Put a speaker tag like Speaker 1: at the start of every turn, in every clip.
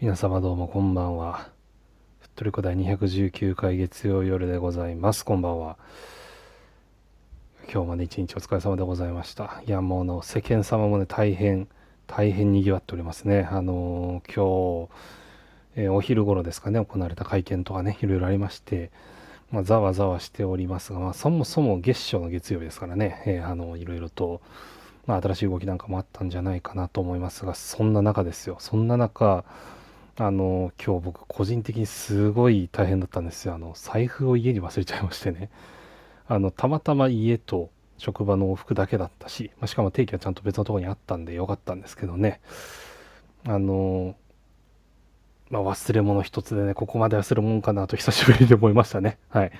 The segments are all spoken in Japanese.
Speaker 1: 皆様どうもこんばんは。ふっとりこ第219回月曜夜でございます。こんばんは。今日まで一日お疲れ様でございました。いや、もうの世間様もね、大変、大変賑わっておりますね。あのー今日、えーお昼頃ですかね、行われた会見とかね、いろいろありまして、まあ、ざわざわしておりますが、まあ、そもそも月初の月曜日ですからね、えーあのいろいろと、まあ、新しい動きなんかもあったんじゃないかなと思いますが、そんな中ですよ、そんな中、あの今日僕個人的にすごい大変だったんですよ。あの財布を家に忘れちゃいましてね。あのたまたま家と職場の往復だけだったし、まあしかも定期はちゃんと別のとこにあったんでよかったんですけどね。あのまあ、忘れ物一つでね、ここまで忘れるもんかなと久しぶりに思いましたね。はい。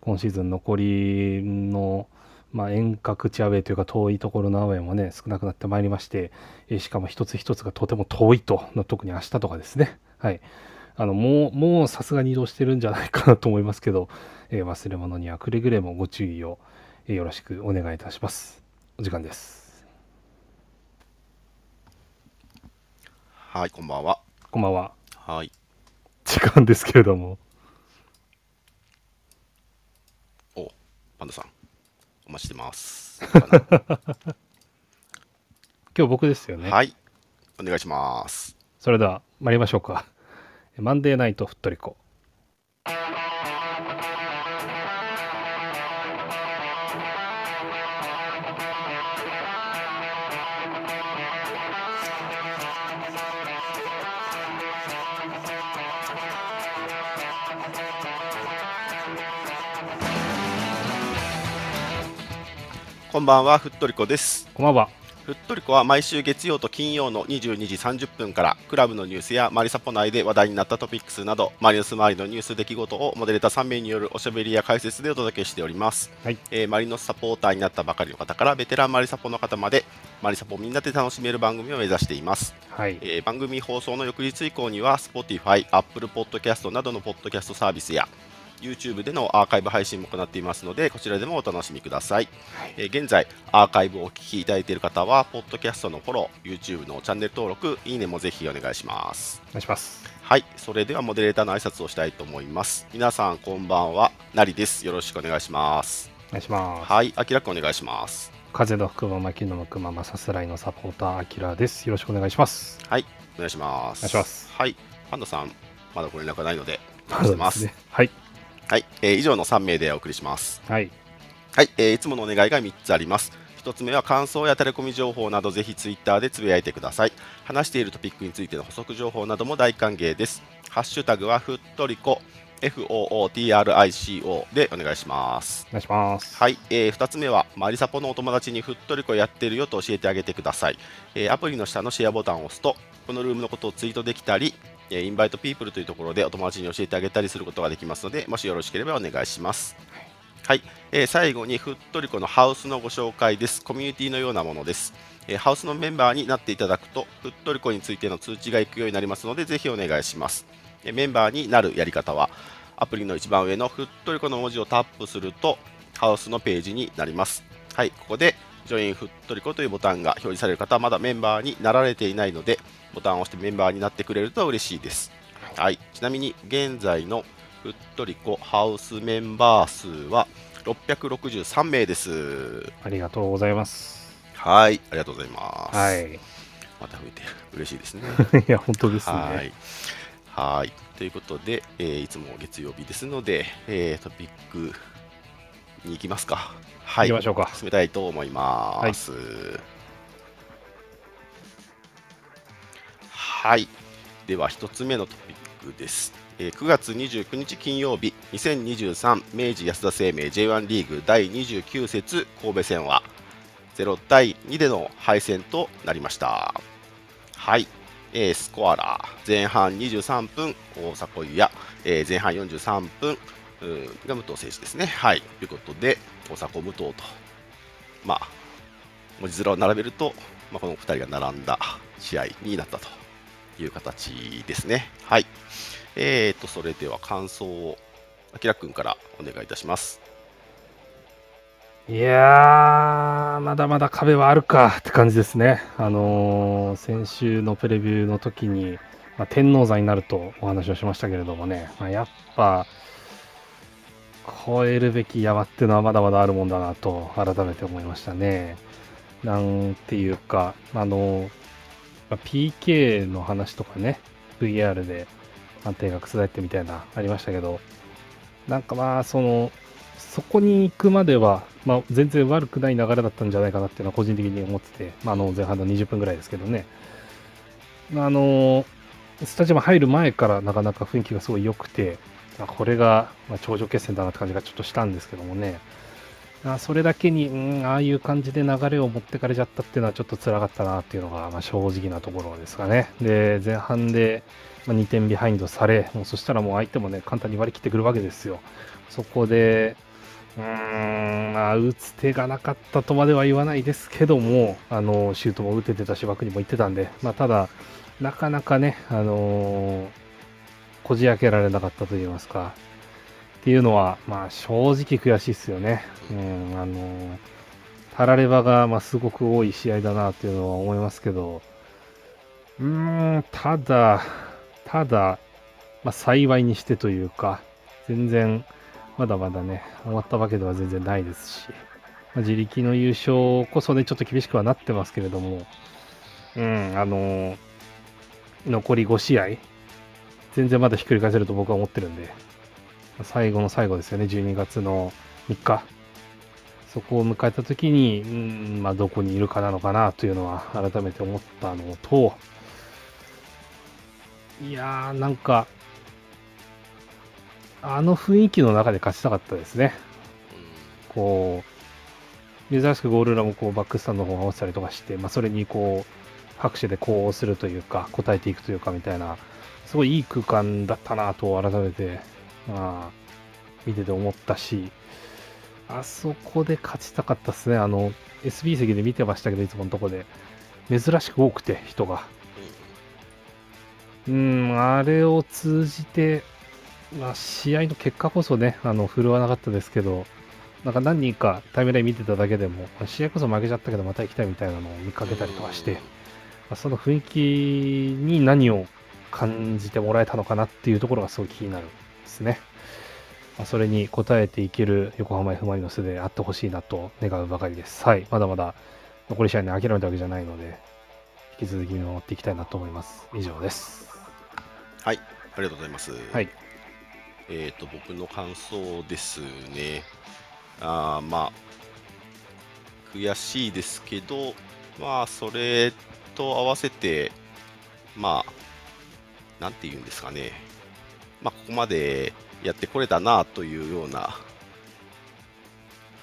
Speaker 1: 今シーズン残りの、まあ、遠隔地アウェイというか遠いところのアウェイもね、少なくなってまいりまして、えしかも一つ一つがとても遠いと、特に明日とかですね。はい。あの、もう、もうさすがに移動してるんじゃないかなと思いますけど、えー忘れ物にはくれぐれもご注意を、えーよろしくお願いいたします。お時間です。
Speaker 2: はい、こんばんは。
Speaker 1: こんばんは。
Speaker 2: はい。
Speaker 1: 時間ですけれども。
Speaker 2: お、パンダさん。お待ちしてます。
Speaker 1: 今日僕ですよね。
Speaker 2: はい。お願いします。
Speaker 1: それでは参りましょうか。マンデーナイトふっとりこ。
Speaker 2: こんばんは、ふっとりこです。
Speaker 1: こんばんは。
Speaker 2: ふっとりこは毎週月曜と金曜の22時30分から、クラブのニュースやマリサポ内で話題になったトピックスなど、マリノス周りのニュース出来事をモデレーター3名によるおしゃべりや解説でお届けしております。
Speaker 1: はい。
Speaker 2: えーマリノスサポーターになったばかりの方から、ベテランマリサポの方まで、マリサポみんなで楽しめる番組を目指しています。
Speaker 1: はい。
Speaker 2: えー番組放送の翌日以降には Spotify、Apple Podcast などのポッドキャストサービスや YouTube でのアーカイブ配信も行っていますのでこちらでもお楽しみください、えー現在アーカイブをお聞きいただいている方はポッドキャストのフォロー YouTube のチャンネル登録いいねもぜひお願いします。
Speaker 1: お願いします。
Speaker 2: はい。それではモデレーターの挨拶をしたいと思います。皆さんこんばんは。なりです。よろしくお願いします。
Speaker 1: お願いします。
Speaker 2: はい。あきらくんお願いします。
Speaker 1: 風の吹くまま木の向くままさすらいのサポーターアキラです。よろしくお願いします。
Speaker 2: はい。お願いします。
Speaker 1: お願いします。
Speaker 2: はい。パンダさんまだご連絡がないのでお願いしてます。
Speaker 1: すね。はい。
Speaker 2: はい、えー以上の3名でお送りします。
Speaker 1: はい。
Speaker 2: はい、えーいつものお願いが3つあります。1つ目は感想やタレコミ情報などぜひツイッターでつぶやいてください。話しているトピックについての補足情報なども大歓迎です。ハッシュタグはふっとりこ FOOTRICO でお願いします。
Speaker 1: お願いします。
Speaker 2: はい、え2つ目はマリサポのお友達にふっとりこやってるよと教えてあげてください、えーアプリの下のシェアボタンを押すとこのルームのことをツイートできたり、えーインバイトピープルというところでお友達に教えてあげたりすることができますのでもしよろしければお願いします。はい、えー最後にふっとりこのハウスのご紹介です。コミュニティのようなものです。えーハウスのメンバーになっていただくとふっとりこについての通知が行くようになりますのでぜひお願いします。えーメンバーになるやり方はアプリの一番上のふっとりこの文字をタップするとハウスのページになります。はい、ここでジョインふっとりこというボタンが表示される方はまだメンバーになられていないので、ボタンを押してメンバーになってくれると嬉しいです。はい、ちなみに現在のふっとりこハウスメンバー数は663名です。
Speaker 1: ありがとうございます。
Speaker 2: はい、ありがとうございます。
Speaker 1: はい。
Speaker 2: また増えてる。嬉しいですね。
Speaker 1: いや、本当ですね。
Speaker 2: はい。はい。ということで、えーいつも月曜日ですので、えートピックに行きますか。はい。
Speaker 1: 行きましょうか
Speaker 2: 進めたいと思います。はい。はいでは、一つ目のトピックです。え9月29日金曜日、2023明治安田生命 J1 リーグ第29節神戸戦は0対2での敗戦となりました。はい、えースコアラー前半23分大迫優也、えー前半43分が武藤選手ですね。はい、ということで大迫武藤とまあ文字面を並べると、まあ、この2人が並んだ試合になったという形ですね。はい、えーとそれでは感想をあきらくんからお願いいたします。
Speaker 1: いやー、まだまだ壁はあるかって感じですね。あのー先週のプレビューの時に、まあ、天王山になるとお話をしましたけれどもね、まあ、やっぱ、超えるべき山っていうのはまだまだあるもんだなと改めて思いましたね。なんていうか、あの、まあ、PK の話とかね、VR で安定が覆ってみたいなありましたけど、なんかまあ、その、そこに行くまでは、まあ、全然悪くない流れだったんじゃないかなっていうのは個人的に思ってて、まあ、あの前半の20分ぐらいですけどね。あの、スタジアム入る前からなかなか雰囲気がすごい良くて、これが、ま、頂上決戦だなって感じがちょっとしたんですけどもね。あそれだけに、うん、ああいう感じで流れを持ってかれちゃったっていうのはちょっと辛かったなっていうのが、まあ、正直なところですかね。で、前半で、ま、2点ビハインドされ、もうそしたらもう相手もね、簡単に割り切ってくるわけですよ。そこで、うーん、まあ、打つ手がなかったとまでは言わないですけども、あの、シュートも打ててたし、枠にも行ってたんで、まあ、ただ、なかなかね、あのー、こじ開けられなかったといいますか、っていうのは、まあ、正直悔しいですよね。うん、あのー、たらればが、まあ、すごく多い試合だなっていうのは思いますけど、うーん、ただ、ただ、まあ、幸いにしてというか、全然、まだまだね、終わったわけでは全然ないですし、まあ、自力の優勝こそね、ちょっと厳しくはなってますけれども、うん、あのー、残り5試合、全然まだひっくり返せると僕は思ってるんで、最後の最後ですよね、12月の3日。そこを迎えた時に、うん、まあ、どこにいるかなのかなというのは改めて思ったのと、いやー、なんか、あの雰囲気の中で勝ちたかったですね。こう、珍しくゴールラもこうバックスタンドの方を合わせたりとかして、まあ、それにこう、拍手で呼応するというか、応えていくというかみたいな、すごいいい空間だったなと改めて、あ、見てて思ったし、あそこで勝ちたかったですね。あの、SB 席で見てましたけど、いつものとこで。珍しく多くて、人が。うん、あれを通じて、まあ、試合の結果こそね、あの、振るわなかったですけど、なんか何人かタイムライン見てただけでも、試合こそ負けちゃったけど、また行きたいみたいなのを見かけたりとかして、まあ、その雰囲気に何を感じてもらえたのかなっていうところがすごい気になるんですね。まあ、それに応えていける横浜 F・ マリノスであってほしいなと願うばかりです。はい、まだまだ残り試合に諦めたわけじゃないので、引き続き見守っていきたいなと思います。以上です。
Speaker 2: はい、ありがとうございます。
Speaker 1: はい。
Speaker 2: えっ、ー、と、僕の感想ですね。あまあ、悔しいですけど、まあ、それと合わせて、まあ、なんて言うんですかね。まあ、ここまでやってこれたなというような、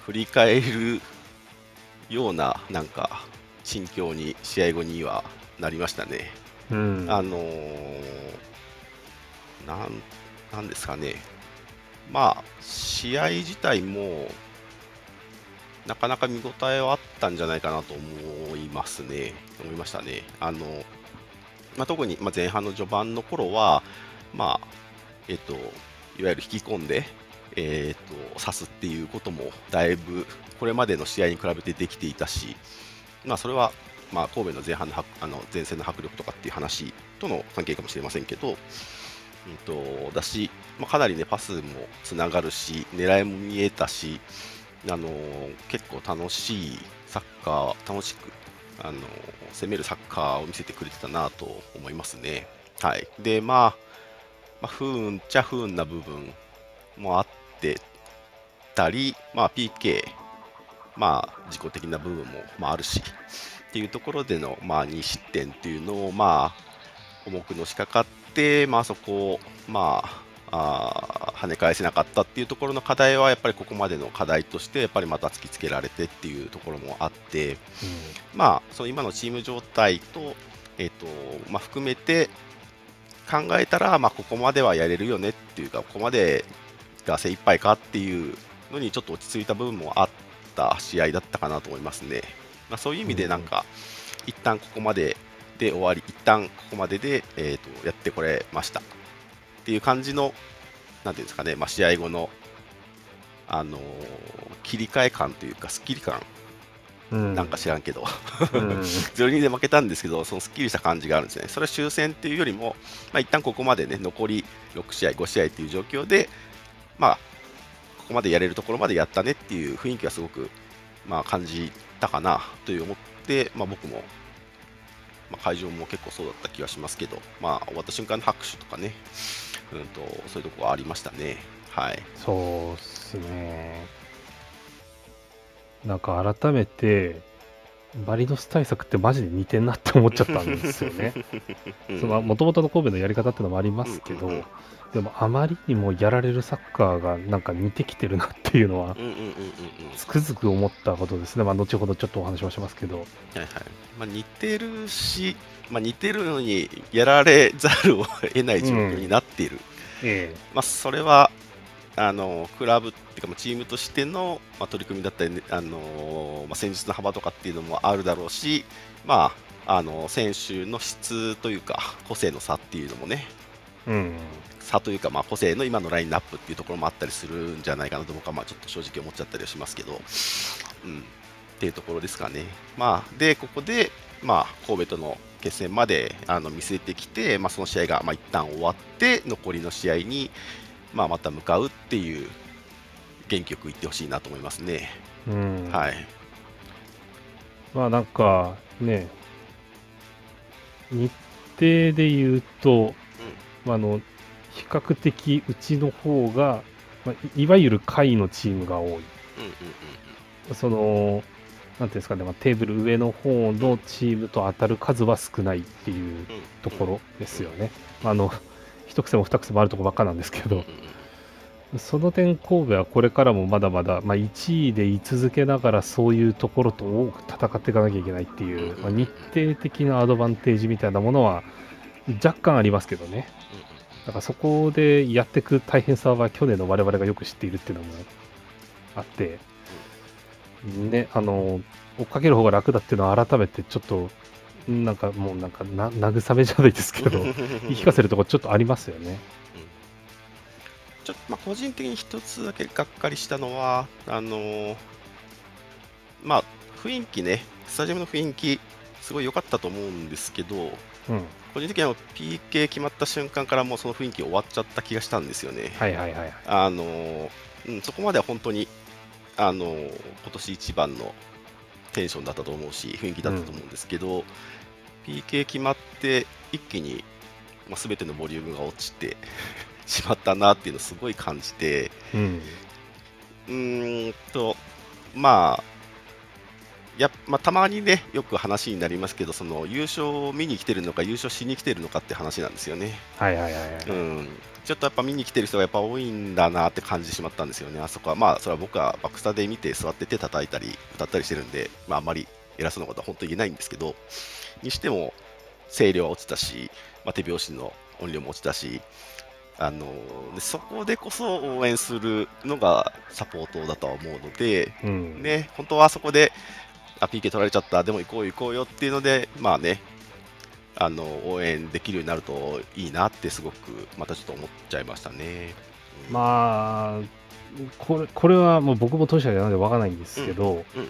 Speaker 2: 振り返るような、なんか、心境に試合後にはなりましたね。
Speaker 1: うん、
Speaker 2: あのー、なんですかね、まあ、試合自体も、なかなか見応えはあったんじゃないかなと思いますね、思いましたね。あのまあ、特に、ま前半の序盤の頃は、まあ、えっと、いわゆる引き込んで、えーと、刺すっていうこともだいぶこれまでの試合に比べてできていたし、まあ、それは、まあ、神戸の前半のあの前線の迫力とかっていう話との関係かもしれませんけど、うんと、だし、まあ、かなりね、パスもつながるし、狙いも見えたし、あの、結構楽しいサッカー、楽しく、あの、攻めるサッカーを見せてくれてたなと思いますね。はい。で、まあ、まあ、不運っちゃ不運な部分もあってたり、まあ、PK、まあ、自己的な部分も、まあ、あるし、っていうところでの、まあ、2失点っていうのを、まあ、重くのしかかっ、まあ、そこを、まあ、あ跳ね返せなかったっていうところの課題はやっぱりここまでの課題としてやっぱりまた突きつけられてっていうところもあって、うん、まあその今のチーム状態と,、えーとまあ、含めて考えたら、まあ、ここまではやれるよねっていうかここまでが精一杯かっていうのにちょっと落ち着いた部分もあった試合だったかなと思いますね。まあ、そういう意味でなんか、うん、一旦ここまでで終わり、一旦ここまでで、えーと、やってこれましたっていう感じの、なんていうんですかね、まあ、試合後の、あのー、切り替え感というか、すっきり感
Speaker 1: うん
Speaker 2: なんか知らんけど、
Speaker 1: うん
Speaker 2: 0-2で負けたんですけど、そのすっきりした感じがあるんですね。それは終戦っていうよりも、まあ一旦ここまでね、残り6試合、5試合っていう状況で、まあ、ここまでやれるところまでやったねっていう雰囲気はすごく、まあ、感じたかなという思って、まあ、僕も、まあ、会場も結構そうだった気がしますけど、まあ、終わった瞬間の拍手とかね、うんと、そういうとこはありましたね。はい。
Speaker 1: そうっすね。なんか改めて、バリドス対策ってマジで似てんなって思っちゃったんですよね。
Speaker 2: う ん
Speaker 1: その元々の神戸のやり方っていうのもありますけど、
Speaker 2: うんうんうん
Speaker 1: でもあまりにもやられるサッカーがなんか似てきてるなっていうのは
Speaker 2: うんうんうんうんうん
Speaker 1: つくづく思ったことですね。まあ後ほどちょっとお話もしますけど。
Speaker 2: はいはいまあ、似てるし、まあ、似てるのにやられざるを得ない状況になっている、
Speaker 1: え
Speaker 2: まあ、それはあのクラブっていうかまあチームとしての、まあ、取り組みだったり、ねあのまあ、戦術の幅とかっていうのもあるだろうし、まあ、あの選手の質というか個性の差っていうのもね
Speaker 1: えうん。
Speaker 2: 差というか、まあ、個性の今のラインナップっていうところもあったりするんじゃないかなと僕はまあちょっと正直思っちゃったりはしますけど、うん、っていうところですかね。まあ、で、ここで、まあ、神戸との決戦まであの見据えてきて、まあ、その試合がまあ一旦終わって、残りの試合に、まあ、また向かうっていう、元気よくいってほしいなと思いますね。
Speaker 1: うん。
Speaker 2: はい。
Speaker 1: まあなんかね、日程で言うと、まああの比較的うちの方が、まあ、いいわゆる下位のチームが多い。
Speaker 2: うんうんうん
Speaker 1: その、なんていうんですかね、まあ、テーブル上の方のチームと当たる数は少ないっていう
Speaker 2: うんうん
Speaker 1: ところですよね。あの、一癖も二癖もあるところばっかなんですけど、その点神戸はこれからもまだまだ、まあ、1位で居続けながらそういうところと多く戦っていかなきゃいけないっていう、まあ、日程的なアドバンテージみたいなものは若干ありますけどね。だからそこでやっていく大変さは去年の我々がよく知っているっていうのもあって、ね、あの、追っかける方が楽だっていうのは改めてちょっと、なんかもうなんかな慰めじゃないですけど、言 い聞かせるところちょっとありますよね。
Speaker 2: ちょっとまあ個人的に一つだけがっかりしたのは、あのーまあ、雰囲気ね、スタジアムの雰囲気、すごい良かったと思うんですけど、
Speaker 1: うん。
Speaker 2: 個人的には PK 決まった瞬間からもうその雰囲気終わっちゃった気がしたんですよね。
Speaker 1: はいはいはい。
Speaker 2: あのーうん、そこまでは本当に、あのー今年一番のテンションだったと思うし、雰囲気だったと思うんですけど、PK 決まって一気に、まあ、全てのボリュームが落ちて しまったなっていうのをすごい感じて、
Speaker 1: うん。
Speaker 2: うーんと、まあ、やっまあ、たまにね、よく話になりますけど、その優勝を見に来てるのか、優勝しに来てるのかって話なんですよね。
Speaker 1: はいはいはいはい。
Speaker 2: うん、ちょっとやっぱ見に来てる人がやっぱ多いんだなって感じてしまったんですよね、あそこは。まあ、それは僕はバックスタで見て座って手叩いたり歌ったりしてるんで、まあ、あんまり偉そうなことは本当に言えないんですけど、にしても、声量は落ちたし、まあ、手拍子の音量も落ちたし、あのでそこでこそ応援するのがサポートだとは思うので、
Speaker 1: うん。
Speaker 2: ね、本当はあそこで、あ、PK 取られちゃった、でも行こう行こうよっていうので、まあね、あの応援できるようになるといいなってすごくまたちょっと思っちゃいましたね。うん。
Speaker 1: まあ、これこれはもう僕も当事者なのでわからないんですけど、
Speaker 2: うんうん。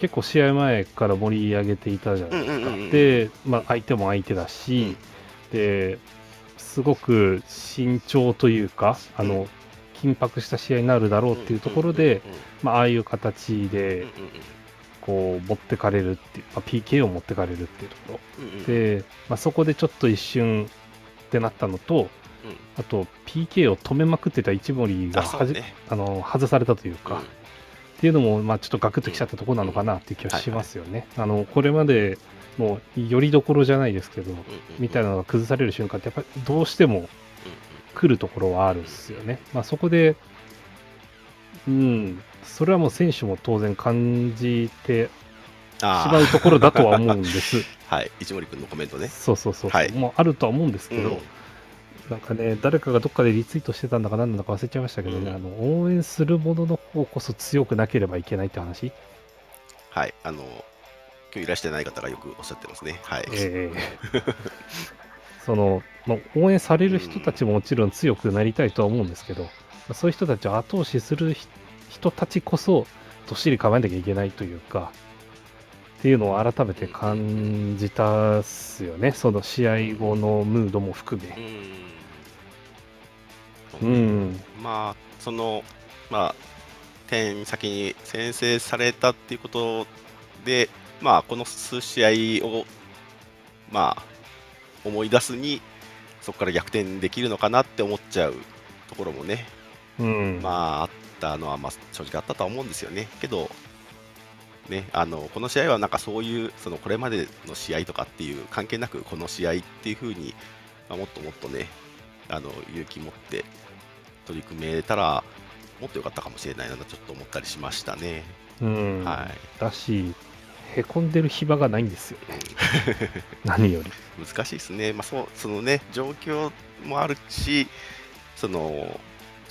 Speaker 1: 結構試合前から盛り上げていたじゃないですか。で、まあ、相手も相手だし、ですごく慎重というか、あの、
Speaker 2: うん
Speaker 1: 緊迫した試合になるだろうっていうところで、まあ、ああいう形で
Speaker 2: うん
Speaker 1: こう持ってかれるっていう、まあ、PK を持ってかれるっていうとこ
Speaker 2: うんうんうん。
Speaker 1: ろで、まあ、そこでちょっと一瞬ってなったのと、
Speaker 2: うん。
Speaker 1: あと PK を止めまくってた一森がはじ
Speaker 2: ね
Speaker 1: あの外されたというか、
Speaker 2: うん。
Speaker 1: っていうのも、まあ、ちょっとガクッときちゃったところなのかなっていう気はしますよね。あのこれまでもうよりどころじゃないですけど、
Speaker 2: うんうん。
Speaker 1: みたいなのが崩される瞬間ってやっぱりどうしても来るところはあるんですよね。まあ、そこで、うん、それはもう選手も当然感じてし
Speaker 2: あ
Speaker 1: まうところだとは思うんです。
Speaker 2: あ はい、一森君のコメントね。
Speaker 1: そうそうそう
Speaker 2: はい。
Speaker 1: もうあるとは思うんですけど、
Speaker 2: うん。
Speaker 1: なんかね、誰かがどっかでリツイートしてたんだか何なのか忘れちゃいましたけどね、
Speaker 2: うん。
Speaker 1: あの応援する者の方こそ強くなければいけないって話、
Speaker 2: はい、あの今日いらしてない方がよくおっしゃってますね。はい。
Speaker 1: ええ。その、まあ、応援される人たちももちろん強くなりたいとは思うんですけど、まあそういう人たちを後押しするひ人たちこそどっしり構えなきゃいけないというか、っていうのを改めて感じたっすよね、その試合後のムードも含め。
Speaker 2: うん、まあ、その、まあ、点先に先制されたっていうことで、まあ、この数試合を、まあ、思い出すに、そこから逆転できるのかなって思っちゃうところもね、
Speaker 1: うん、
Speaker 2: まあ、あったのは、まあ、正直あったとは思うんですよね。けど、ね、あのこの試合はなんかそういうそのこれまでの試合とかっていう関係なくこの試合っていう風に、まあ、もっともっとねあの勇気持って取り組めたらもっと良かったかもしれないなとちょっと思ったりしましたね。
Speaker 1: うん、はい、だしへこんでる暇がないんですよ。ね 何より。
Speaker 2: 難しいですね、まあ、そうそのね状況もあるしその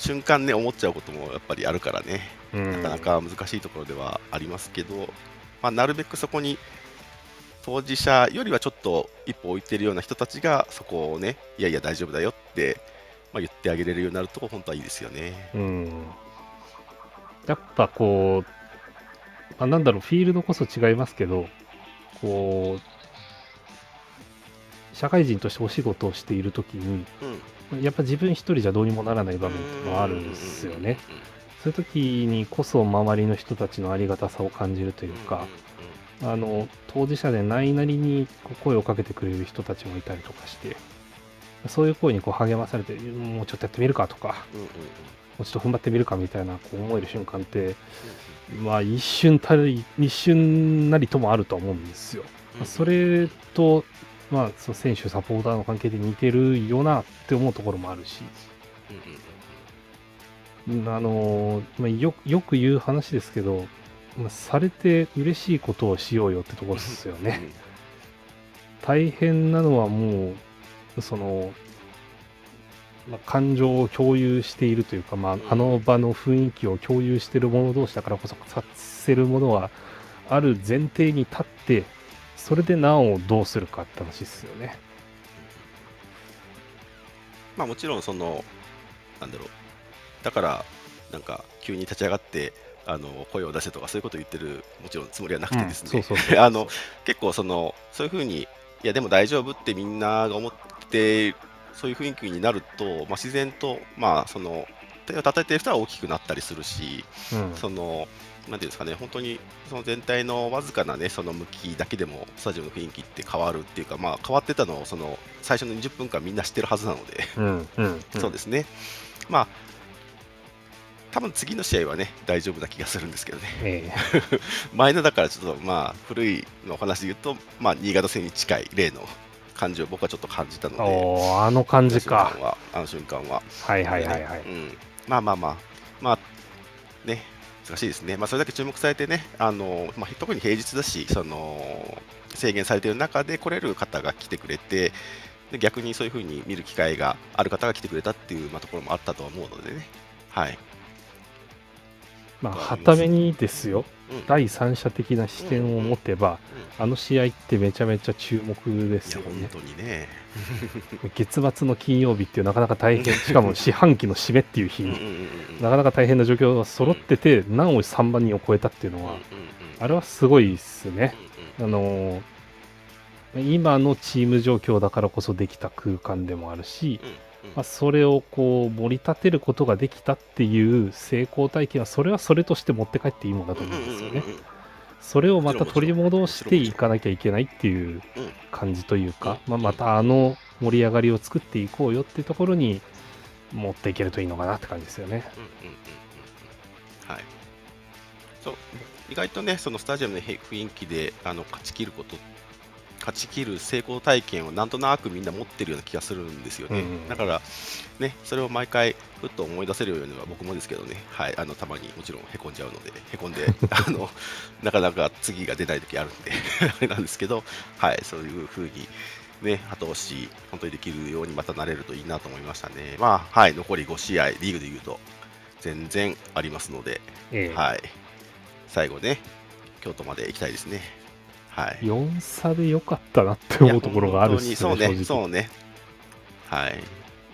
Speaker 2: 瞬間ね思っちゃうこともやっぱりあるからね、うん、なかなか難しいところではありますけど、まあ、なるべくそこに当事者よりはちょっと一歩置いてるような人たちがそこをねいやいや大丈夫だよって、まあ、言ってあげれるようになると本当はいいですよね。
Speaker 1: うん、やっぱこう、まあ、なんだろうフィールドこそ違いますけどこう社会人としてお仕事をしているときに、うんやっぱ自分一人じゃどうにもならない場面ってもあるんですよね。そういう時にこそ周りの人たちのありがたさを感じるというか、あの当事者でないなりに声をかけてくれる人たちもいたりとかして、そういう声にこう励まされて、もうちょっとやってみるかとか、もうちょっと踏ん張ってみるかみたいなこう思える瞬間って、まあ一瞬たり、一瞬なりともあると思うんですよ。それとまあ、その選手、サポーターの関係で似てるよなって思うところもあるし、あのまあ、よよく言う話ですけど、まあ、されて嬉しいことをしようよってところですよね。大変なのはもう、その、まあ、感情を共有しているというか、まあ、あの場の雰囲気を共有している者同士だからこそさせるものはある前提に立ってそれでなおどうするかって話ですよね。
Speaker 2: まあもちろんそのなんだろう。だからなんか急に立ち上がってあの声を出せとかそういうことを言ってるもちろんつもりはなくてですね、あの結構そのそういうふうにいやでも大丈夫ってみんなが思ってそういう雰囲気になると、まあ、自然とまあその手を叩いてる人は大きくなったりするし、うん、そのなんていうんですかね、本当にその全体のわずかなね、その向きだけでも、スタジオの雰囲気って変わるっていうか、まあ、変わってたのを、その最初の20分間みんな知ってるはずなので、
Speaker 1: うんうん、
Speaker 2: そうですね。まあ多分次の試合はね大丈夫な気がするんですけどね、
Speaker 1: え
Speaker 2: 前のだからちょっとまあ古いの話で言うと、まあ、新潟戦に近い例の感じを僕はちょっと感じたので
Speaker 1: あの感じか。
Speaker 2: あの瞬間は
Speaker 1: は。いはいはいはい、
Speaker 2: うん、まあまあまあ。まあね難しいですね、まあ、それだけ注目されてね、あのまあ、特に平日だし、その制限されている中で来れる方が来てくれて、で逆にそういうふうに見る機会がある方が来てくれたっていう、まあ、ところもあったと思うのでね。はい。
Speaker 1: まあ、はためにですよ、うん、第三者的な視点を持てば、あの試合ってめちゃめちゃ注目ですよね。
Speaker 2: 本当にね
Speaker 1: 月末の金曜日っていうなかなか大変、しかも四半期の締めっていう日。に、なかなか大変な状況が揃ってて、なお3万人を超えたっていうのは、あれはすごいですね。あの今のチーム状況だからこそできた空間でもあるし、まあ、それをこう盛り立てることができたっていう成功体験はそれはそれとして持って帰っていいものだと思うんですよね。それをまた取り戻していかなきゃいけないっていう感じというか、まあ、またあの盛り上がりを作っていこうよっていうところに持っていけるといいのかなって感じですよね。
Speaker 2: はい、そう。意外とねそのスタジアムの雰囲気であの勝ち切ること勝ち切る成功体験をなんとなくみんな持ってるような気がするんですよね、うんうん、だから、ね、それを毎回ふっと思い出せるようには僕もですけどね、はい、あのたまにもちろんへこんじゃうのでへこんで あのなかなか次が出ない時あるんで あれなんですけど、はい、そういう風に、ね、後押し本当にできるようにまたなれるといいなと思いましたね、まあはい、残り5試合リーグでいうと全然ありますので、
Speaker 1: ええ、
Speaker 2: はい、最後ね京都まで行きたいですね。はい、
Speaker 1: 4差で良かったなって思うところがあるし、
Speaker 2: ね、そうね、そうね。はい。っ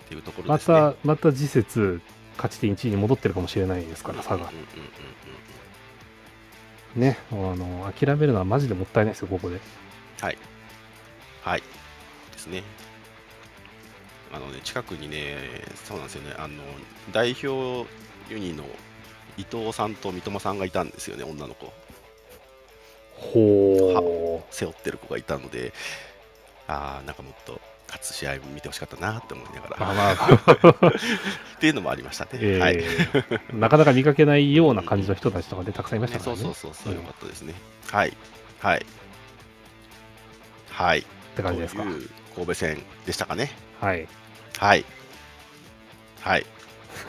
Speaker 2: ていうところ、
Speaker 1: ね、また、また次節、勝ち点1位に戻ってるかもしれないですから、差が。ね、あの、諦めるのはマジでもったいないですよ、ここで。
Speaker 2: はい。はい。ですね。あのね、近くにね、そうなんですよね、あの、代表ユニの伊藤さんと三笘さんがいたんですよね、女の子。
Speaker 1: ほ
Speaker 2: 背負ってる子がいたので、ああ、なんかもっと勝つ試合見てほしかったなって思いながら、
Speaker 1: まあまあ、
Speaker 2: っていうのもありましたね。
Speaker 1: えー
Speaker 2: はい。
Speaker 1: なかなか見かけないような感じの人たちとかでたくさんいました
Speaker 2: ね、
Speaker 1: からね。
Speaker 2: そうそうそうそう、
Speaker 1: うん
Speaker 2: よかったですね。はい。はい。はい。
Speaker 1: って感じですか
Speaker 2: と。いう神戸戦でしたかね。
Speaker 1: はい。
Speaker 2: はい。はい。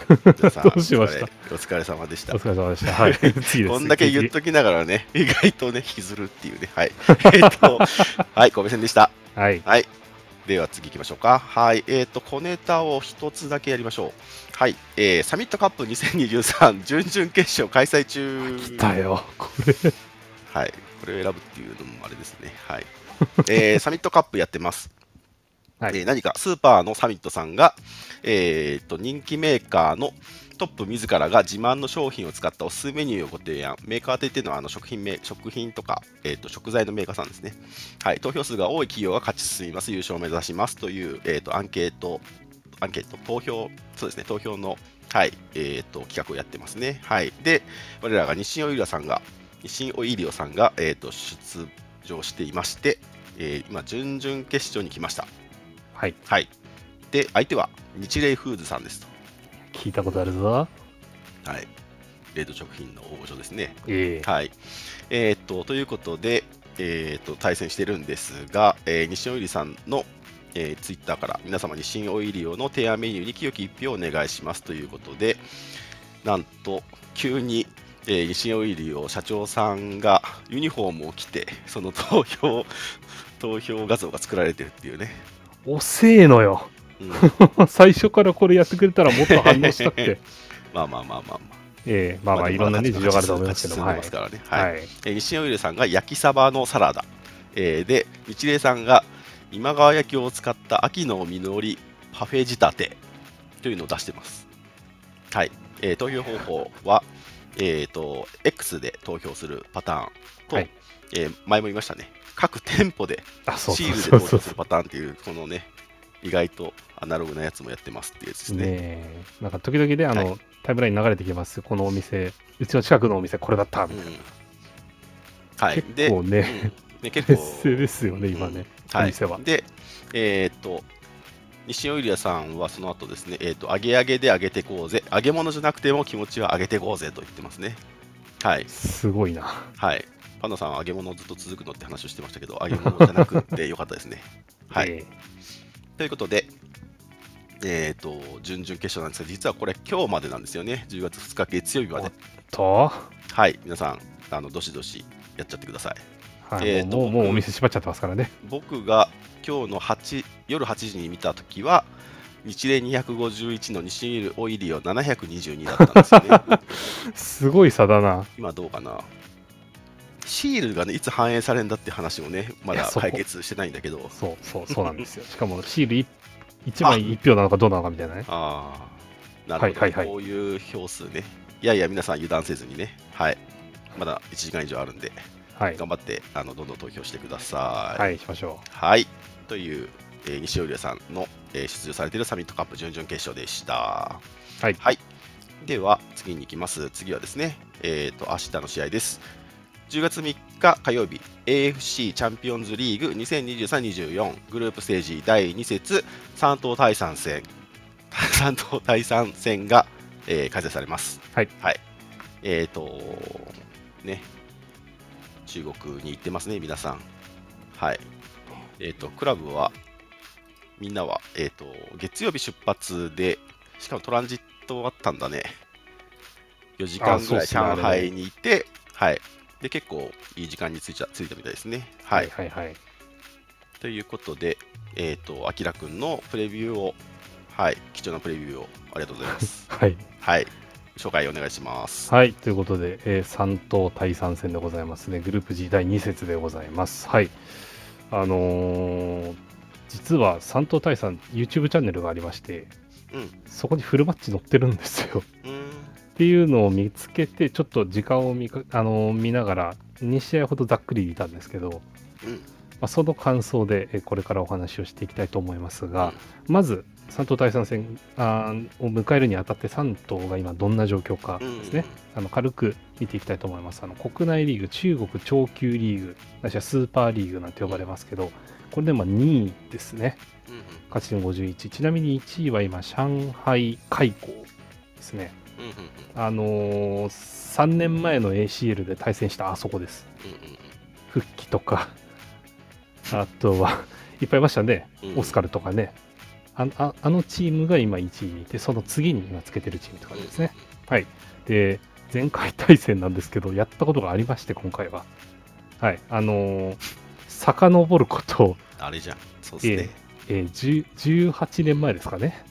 Speaker 1: どうしました？
Speaker 2: お疲れ様でした
Speaker 1: お。疲れ様でした。はい。次です。
Speaker 2: こんだけ言っ
Speaker 1: 次
Speaker 2: ときながらね、意外とね、引きずるっていうね。はい。えっと、はい、神戸戦でした。
Speaker 1: はい。
Speaker 2: はい。では次行きましょうか。はい。えっ、と、小ネタを一つだけやりましょう。はい。えー、サミットカップ2023準々決勝開催中。
Speaker 1: 来たよ。これ。
Speaker 2: はい。これを選ぶっていうのもあれですね。はい。えー、サミットカップやってます。
Speaker 1: はい
Speaker 2: えー何かスーパーのサミットさんが、えー、と人気メーカーのトップ自らが自慢の商品を使ったおすすめメニューをご提案。メーカーといってのはあの食品メ食品とか、えー、と食材のメーカーさんですね。はい。投票数が多い企業が勝ち進みます。優勝を目指しますという、えー、とアンケート、アンケート、投票、そうですね、投票の、はいえー、と企画をやってますね。はい。で、我らが日清オイリオさんが、日清オイリオさんが、えー、と出場していまして、えー今、準々決勝に来ました。
Speaker 1: はい。
Speaker 2: はい。で、相手は日霊フーズさんですと。
Speaker 1: 聞いたことあるぞ。
Speaker 2: はい。冷凍食品の大御所ですね。
Speaker 1: ええ
Speaker 2: はい。えーっと、ということで、えーっと、対戦してるんですが、えー日清オイリさんの、えツイッターから皆様日清オイリオの提案メニューに清き一票をお願いしますということで、なんと、急に、えー日清オイリオ社長さんがユニフォームを着て、その投票、投票画像が作られてるっていうね。
Speaker 1: 遅えのよ。
Speaker 2: うん、
Speaker 1: 最初からこれやってくれたらもっと反応したくて。
Speaker 2: まあまあまあまあまあ。
Speaker 1: ええまあまあ、いろんなね、事情があると思いますけど
Speaker 2: ね。はい
Speaker 1: はい。
Speaker 2: えー日清オイルさんが焼きサバのサラダ、えーで日霊さんが今川焼きを使った秋の実りパフェ仕立てというのを出してます。はい、えー投票方法は、えー、と X で投票するパターンと、
Speaker 1: はい
Speaker 2: えー前も言いましたね、各店舗でシールで投票するパターンっていう、このね、意外とアナログなやつもやってますっていうやつですね。
Speaker 1: ねえ。なんか時々ね、あの、
Speaker 2: は
Speaker 1: タイムラインに流れてきます。このお店、うちの近くのお店、これだったみたいな。
Speaker 2: うんはい、
Speaker 1: 結構ね、
Speaker 2: うんね結構
Speaker 1: 劣勢ですよね、今ね。
Speaker 2: はい、
Speaker 1: お店は
Speaker 2: で、えーっと、西尾ゆりやさんはその後ですね、えーっと、揚げ揚げで揚げてこうぜ、揚げ物じゃなくても気持ちは揚げてこうぜと言ってますね。はい、
Speaker 1: すごいな。
Speaker 2: はい。パンダさんは揚げ物ずっと続くのって話をしてましたけど、揚げ物じゃなくてよかったですね。はい。
Speaker 1: え
Speaker 2: ということで、えーっと、準々決勝なんですが、実はこれ今日までなんですよね。10月2日月曜日まで。
Speaker 1: えと、
Speaker 2: はい、皆さん、あのどしどしやっちゃってください。
Speaker 1: はい
Speaker 2: えーと
Speaker 1: もうもう
Speaker 2: 僕
Speaker 1: お店閉まっちゃってますからね。
Speaker 2: 僕が今日の8夜8時に見たときは、日例251の西オイリオ722だったんですよね。
Speaker 1: すごい差だな。
Speaker 2: 今どうかな。シールがね、いつ反映されるんだって話もね、まだ解決してないんだけど、
Speaker 1: そうそうそうなんですよ。しかもシール 1, 枚1票なのかどうなのかみたいなね。
Speaker 2: ああ、なるほど、
Speaker 1: はいはいはい
Speaker 2: こういう票数ね。いやいや、皆さん油断せずにね、はい。まだ1時間以上あるんで、
Speaker 1: はい。
Speaker 2: 頑張ってあのどんどん投票してください。
Speaker 1: はい、しましょ
Speaker 2: はい。という、えー西尾里さんの、えー出場されているサミットカップ準々決勝でした。
Speaker 1: う。はい。
Speaker 2: はい。では、次に行きます。次はですね、えっ、と、明日の試合です。10月3日火曜日、AFC チャンピオンズリーグ2023-24グループステージ第2節3等第3戦、3等第3戦が、えー開催されます。
Speaker 1: はい。
Speaker 2: えっ、と、ね、中国に行ってますね、皆さん。はい。えっ、と、クラブは、みんなは、えっ、と、月曜日出発で、しかもトランジットあったんだね。4時間ぐらい上海にいて、はい。で、結構いい時間に着いちゃ着いたみたいですね。はい。
Speaker 1: はいはい。
Speaker 2: ということで、えっ、と、あきらくんのプレビューを、はい、貴重なプレビューをありがとうございます。
Speaker 1: はい。
Speaker 2: はい。紹介お願いします。
Speaker 1: はい。ということで、えー、3等対3戦でございますね。グループ G 第2節でございます。はい。あのー実は3等対3 YouTube チャンネルがありまして、
Speaker 2: うん。
Speaker 1: そこにフルマッチ載ってるんですよ。
Speaker 2: うーん。
Speaker 1: っっていうのを見つけて、ちょっと時間を見かあの見ながら、2試合ほどざっくり見たんですけど、
Speaker 2: うん。
Speaker 1: まあ、その感想でえこれからお話をしていきたいと思いますが、まず3頭第3戦あーを迎えるにあたって3頭が今どんな状況かですね、あの軽く見ていきたいと思います。あの国内リーグ中国長級リーグないしはスーパーリーグなんて呼ばれますけどこれでまあ2位ですね。
Speaker 2: うんうん。
Speaker 1: 勝ち点51ちなみに1位は今上海開港ですね。
Speaker 2: うんうん
Speaker 1: あのー3年前の ACL で対戦したあそこです。復帰とか。あとはいっぱいいましたね。
Speaker 2: うん
Speaker 1: オスカルとかね。あああのチームが今1位にいてその次に今つけてるチームとかですね。はい。で前回対戦なんですけどやったことがありまして今回は。はい。あのー遡ること、
Speaker 2: あれじゃん。そうですね、
Speaker 1: えー10 18年前ですかね、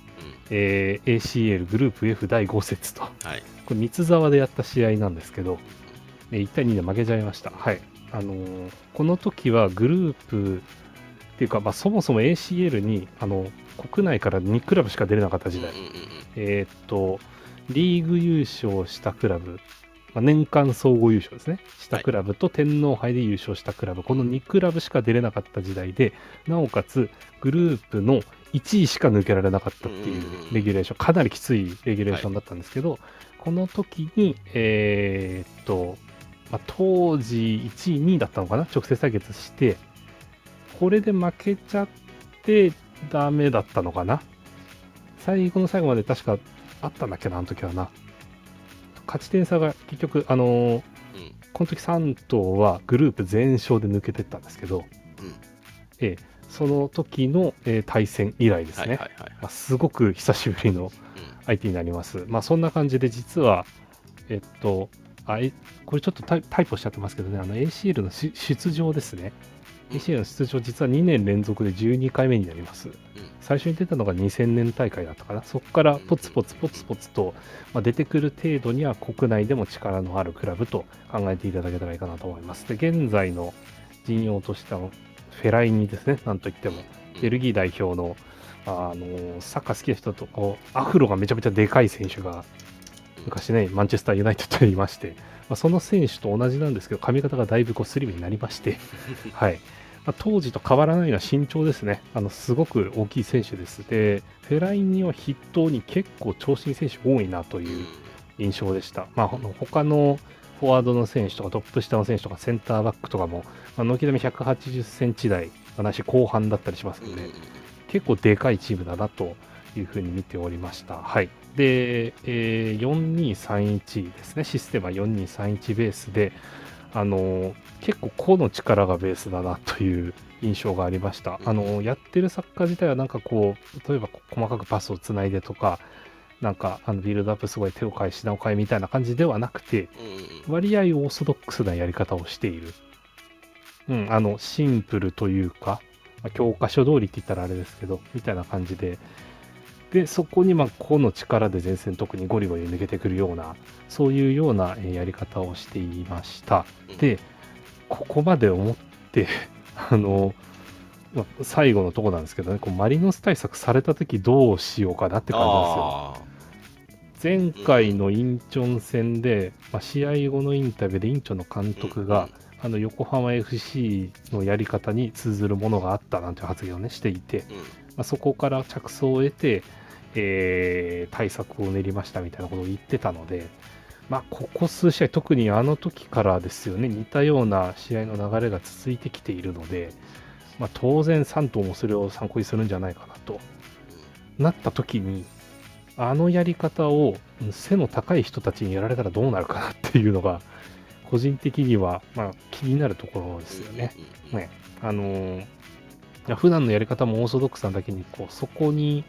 Speaker 1: えー ACL グループ F 第5節と。
Speaker 2: うんはい。
Speaker 1: これ三沢でやった試合なんですけど、えー1対2で負けちゃいました。はい。あのーこの時はグループっていうか、まあ、そもそも ACL にあの国内から2クラブしか出れなかった時代、
Speaker 2: うんうんうん
Speaker 1: えーっと、リーグ優勝したクラブ、まあ、年間総合優勝ですね、したクラブと天皇杯で優勝したクラブ、この2クラブしか出れなかった時代で、なおかつグループの1位しか抜けられなかったっていうレギュレーション、かなりきついレギュレーションだったんですけど、この時に、えーっと、まあ、当時1位、2位だったのかな、直接対決して、これで負けちゃってダメだったのかな？最後の最後まで確かあったんだっけな、あの時はな。勝ち点差が結局、あのー
Speaker 2: うん。
Speaker 1: この時3頭はグループ全勝で抜けてったんですけど、
Speaker 2: うん。
Speaker 1: ええその時の、えー対戦以来ですね、
Speaker 2: はいはいはい
Speaker 1: まあ、すごく久しぶりの相手になります。まあそんな感じで実は、えっと、あえこれちょっとタイタイプしちゃってますけどね、あの ACL のし出場ですね。ACL の出場、実は2年連続で12回目になります。最初に出たのが2000年大会だったかな。そこからポツポツポツポツと、まあ、出てくる程度には国内でも力のあるクラブと考えていただけたらいいかなと思います。で、現在の陣容としてはフェライニですね、なんといっても。ベルギー代表のあのサッカー好きな人とこうアフロがめちゃめちゃでかい選手が昔ね、マンチェスターユナイテッドにいまして、まあ、その選手と同じなんですけど、髪型がだいぶこうスリムになりまして、はいまあ、当時と変わらないのは身長ですね、あのすごく大きい選手です。で、フェライニを筆頭に結構長身選手多いなという印象でした。まあ、他のフォワードの選手とかトップ下の選手とかセンターバックとかも、まあ、軒並み180センチ台、まあなし後半だったりしますので、結構でかいチームだなというふうに見ておりました。はい。で、えー4231ですね。システムは4231ベースで、あのー結構個の力がベースだなという印象がありました。あのーやってるサッカー自体はなんかこう、例えば細かくパスをつないでとか、なんかあのビルドアップすごい手を変え品を変えみたいな感じではなくて、割合オーソドックスなやり方をしている。うん、あの、シンプルというか、まあ教科書通りって言ったらあれですけど、みたいな感じで、で、そこに、まあ、個の力で前線特にゴリゴリ抜けてくるような、そういうようなえーやり方をしていました。で、ここまで思って、あの、まあ、最後のとこなんですけどね、こうマリノス対策された時どうしようかなって感じなんですよ。
Speaker 2: あ
Speaker 1: 前回のインチョン戦で、まあ、試合後のインタビューでインチョンの監督が、あの横浜 FC のやり方に通ずるものがあったなんて発言を、ね、していて、まあ、そこから着想を得て、えー対策を練りましたみたいなことを言ってたので、まあ、ここ数試合、特にあの時からですよね、似たような試合の流れが続いてきているので、まあ、当然、3頭もそれを参考にするんじゃないかなと。なった時に、あのやり方をうん背の高い人たちにやられたらどうなるかなっていうのが、個人的には、まあ、気になるところですよね。
Speaker 2: うん
Speaker 1: ねあのー普段のやり方もオーソドックスなだけにこうそこに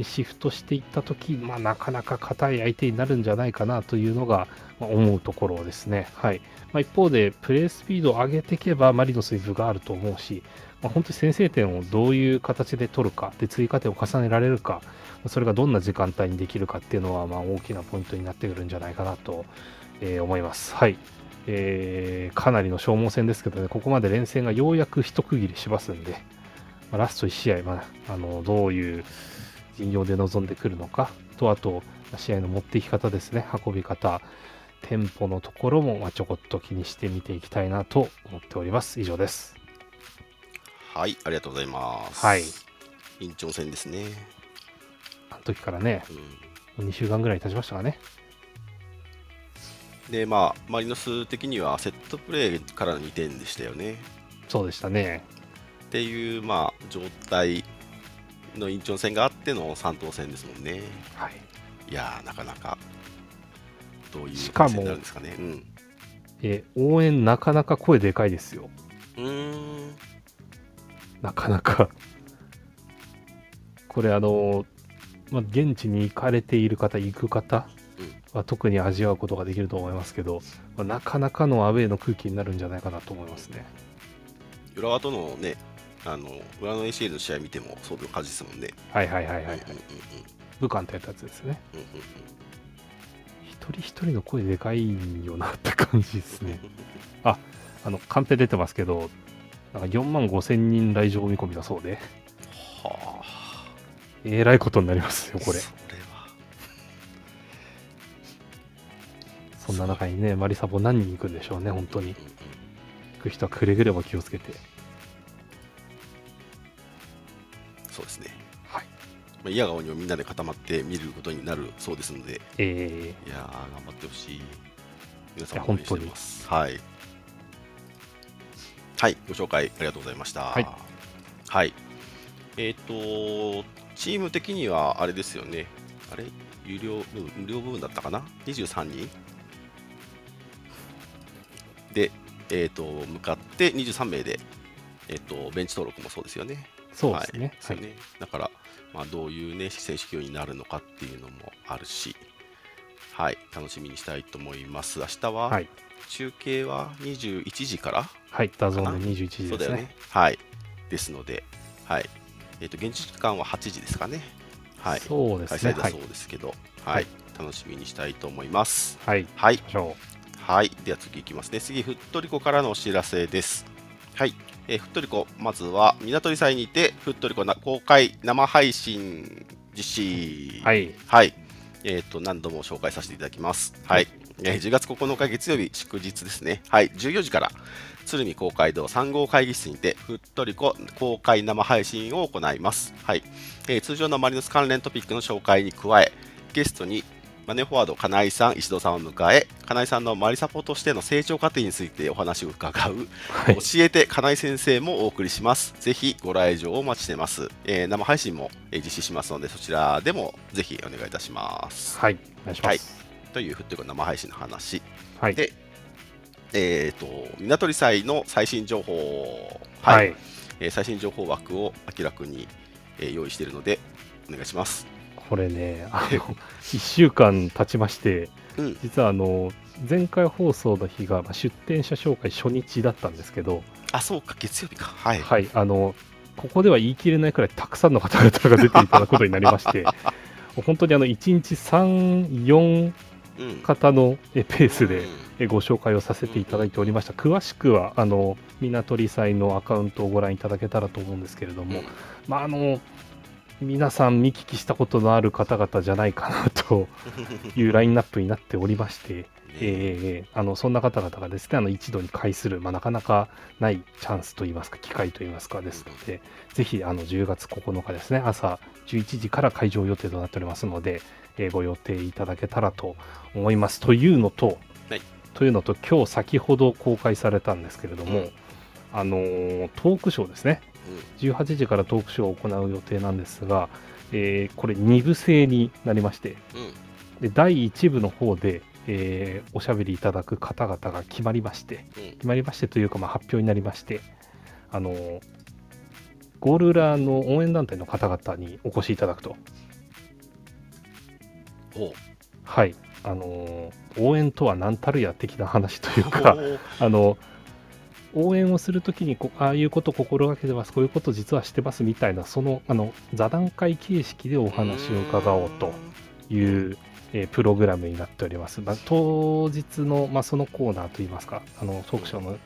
Speaker 1: シフトしていった時、まあ、なかなか硬い相手になるんじゃないかなというのが、まあ思うところですね。はいまあ、一方でプレースピードを上げていけばマリノスに分があると思うし、まあ、本当に先制点をどういう形で取るかで追加点を重ねられるかそれがどんな時間帯にできるかっていうのはまあ大きなポイントになってくるんじゃないかなと、えー思います。はい。えーかなりの消耗戦ですけどね、ここまで連戦がようやく一区切りしますんで、まあラスト1試合、まあ、あのどういう陣容で臨んでくるのかとあと試合の持っていき方ですね運び方テンポのところもまあちょこっと気にして見ていきたいなと思っております。以上です。
Speaker 2: はい、ありがとうございます。
Speaker 1: はい。
Speaker 2: インチョン戦ですね。
Speaker 1: あの時からね
Speaker 2: うん、
Speaker 1: もう2週間ぐらい経ちましたかね
Speaker 2: で、まあ、マリノス的にはセットプレーからの2点でしたよね。
Speaker 1: そうでしたね
Speaker 2: っていう、まあ、状態のインチョン戦があっての3等戦ですもんね。
Speaker 1: はい
Speaker 2: いやー、なかなか、どういう
Speaker 1: しかも
Speaker 2: 戦になるんですかね。うん。
Speaker 1: え応援なかなか声でかいですよ
Speaker 2: うーん。
Speaker 1: なかなか。これあの、まあ、現地に行かれている方行く方は特に味わうことができると思いますけど、まあなかなかのアウェーの空気になるんじゃないかなと思いますね。
Speaker 2: 浦和とのね、あの、浦の ACL の試合見ても、そういう感じですもんね。
Speaker 1: はいはいはいはい、はい
Speaker 2: うんうんうん。
Speaker 1: 武漢とやったやつですね。
Speaker 2: うんうんうん。
Speaker 1: 一人一人の声でかいよなって感じですね。あのカンペ出てますけどなんか4万5千人来場見込みだそうで
Speaker 2: はあ。
Speaker 1: えらいことになりますよこれ
Speaker 2: それは。
Speaker 1: そんな中にねマリサボ何人行くんでしょうね本当に行く人はくれぐれも気をつけて
Speaker 2: そうですね。
Speaker 1: はい
Speaker 2: まあ、嫌顔にもみんなで固まって見ることになるそうですので、
Speaker 1: え
Speaker 2: いやー、頑張ってほしい。皆さん応援してます。はい。はい、ご紹介ありがとうございました。
Speaker 1: はい。
Speaker 2: はい。えっ、と、チーム的にはあれですよね。あれ？有料無料部分だったかな ?23 人？で、えっ、と、向かって23名で、えっ、と、ベンチ登録もそうですよね。
Speaker 1: ー、そうですねはいい、
Speaker 2: はですよねだから、まあ、どういう、ね、選手起用になるのかっていうのもあるし、はい、楽しみにしたいと思います。明日は、
Speaker 1: はい
Speaker 2: 中継は21時から、
Speaker 1: はい、 DAZN で21時ですね
Speaker 2: そうだよね。はい、ですので、はいえー、と現地時間は8時ですかね。はい、
Speaker 1: そうですねはい
Speaker 2: 開催だそうですけど、はい
Speaker 1: はい
Speaker 2: 楽しみにしたいと思います。
Speaker 1: はい
Speaker 2: はい、
Speaker 1: 行きましょ
Speaker 2: はい、では次いきますね。次、ふっとりこからのお知らせです。はい、えーふっとりこ、まずは港祭にて、ふっとりこな公開生配信実施。
Speaker 1: うはい
Speaker 2: はい。えっ、と、何度も紹介させていただきます。はい。えー10月9日月曜日、祝日ですね。はい。14時から、鶴見公会堂3号会議室にて、ふっとりこ公開生配信を行います。はい。えー通常のマリノス関連トピックの紹介に加え、ゲストにマネーフォワード金井さん、石戸さんを迎え、金井さんのマリサポとしての成長過程についてお話を伺う、
Speaker 1: はい
Speaker 2: 教えて金井先生もお送りします。ぜひご来場をお待ちしてます。えー生配信もえー実施しますので、そちらでもぜひお願いいたします。
Speaker 1: はいお願いします
Speaker 2: というふってこ生配信の話。
Speaker 1: はい
Speaker 2: でえっ、と、港り祭の最新情報、
Speaker 1: は、
Speaker 2: はいえー最新情報枠を明らかに、えー用意しているので、お願いします。
Speaker 1: これねあの 1週間経ちまして
Speaker 2: うん、
Speaker 1: 実はあの前回放送の日がまあ出店者紹介初日だったんですけど
Speaker 2: あ、そうか、月曜日か。はい。
Speaker 1: はいあのここでは言い切れないくらいたくさんの方々が出ていただくことになりまして 本当にあの1日3、4
Speaker 2: うん、
Speaker 1: 方のえペースでご紹介をさせていただいておりました。詳しくは、あの、港り祭のアカウントをご覧いただけたらと思うんですけれども、
Speaker 2: うん。
Speaker 1: まあ、あの、皆さん見聞きしたことのある方々じゃないかなと いうラインナップになっておりまして、えーあのそんな方々がですねあの一度に会する、まあ、なかなかないチャンスといいますか機会といいますかですので、ぜひあの10月9日ですね朝11時から会場予定となっておりますので、えーご予定いただけたらと思います。というのと、
Speaker 2: はい。
Speaker 1: というのと今日先ほど公開されたんですけれども、
Speaker 2: うん。
Speaker 1: あのートークショーですね。
Speaker 2: うん。
Speaker 1: 18時からトークショーを行う予定なんですが、えーこれ2部制になりまして
Speaker 2: うん。
Speaker 1: で第1部の方で、えーおしゃべりいただく方々が決まりまして
Speaker 2: うん。
Speaker 1: 決まりましてというか、まあ、発表になりましてあのーゴールラーの応援団体の方々にお越しいただくとはい。あのー応援とは何たるや的な話というか あの応援をするときにこああいうこと心がけてますこういうこと実はしてますみたいなそのあの座談会形式でお話を伺おうという、えープログラムになっております、まあ、当日の、まあ、そのコーナーといいますかあのトークショーの、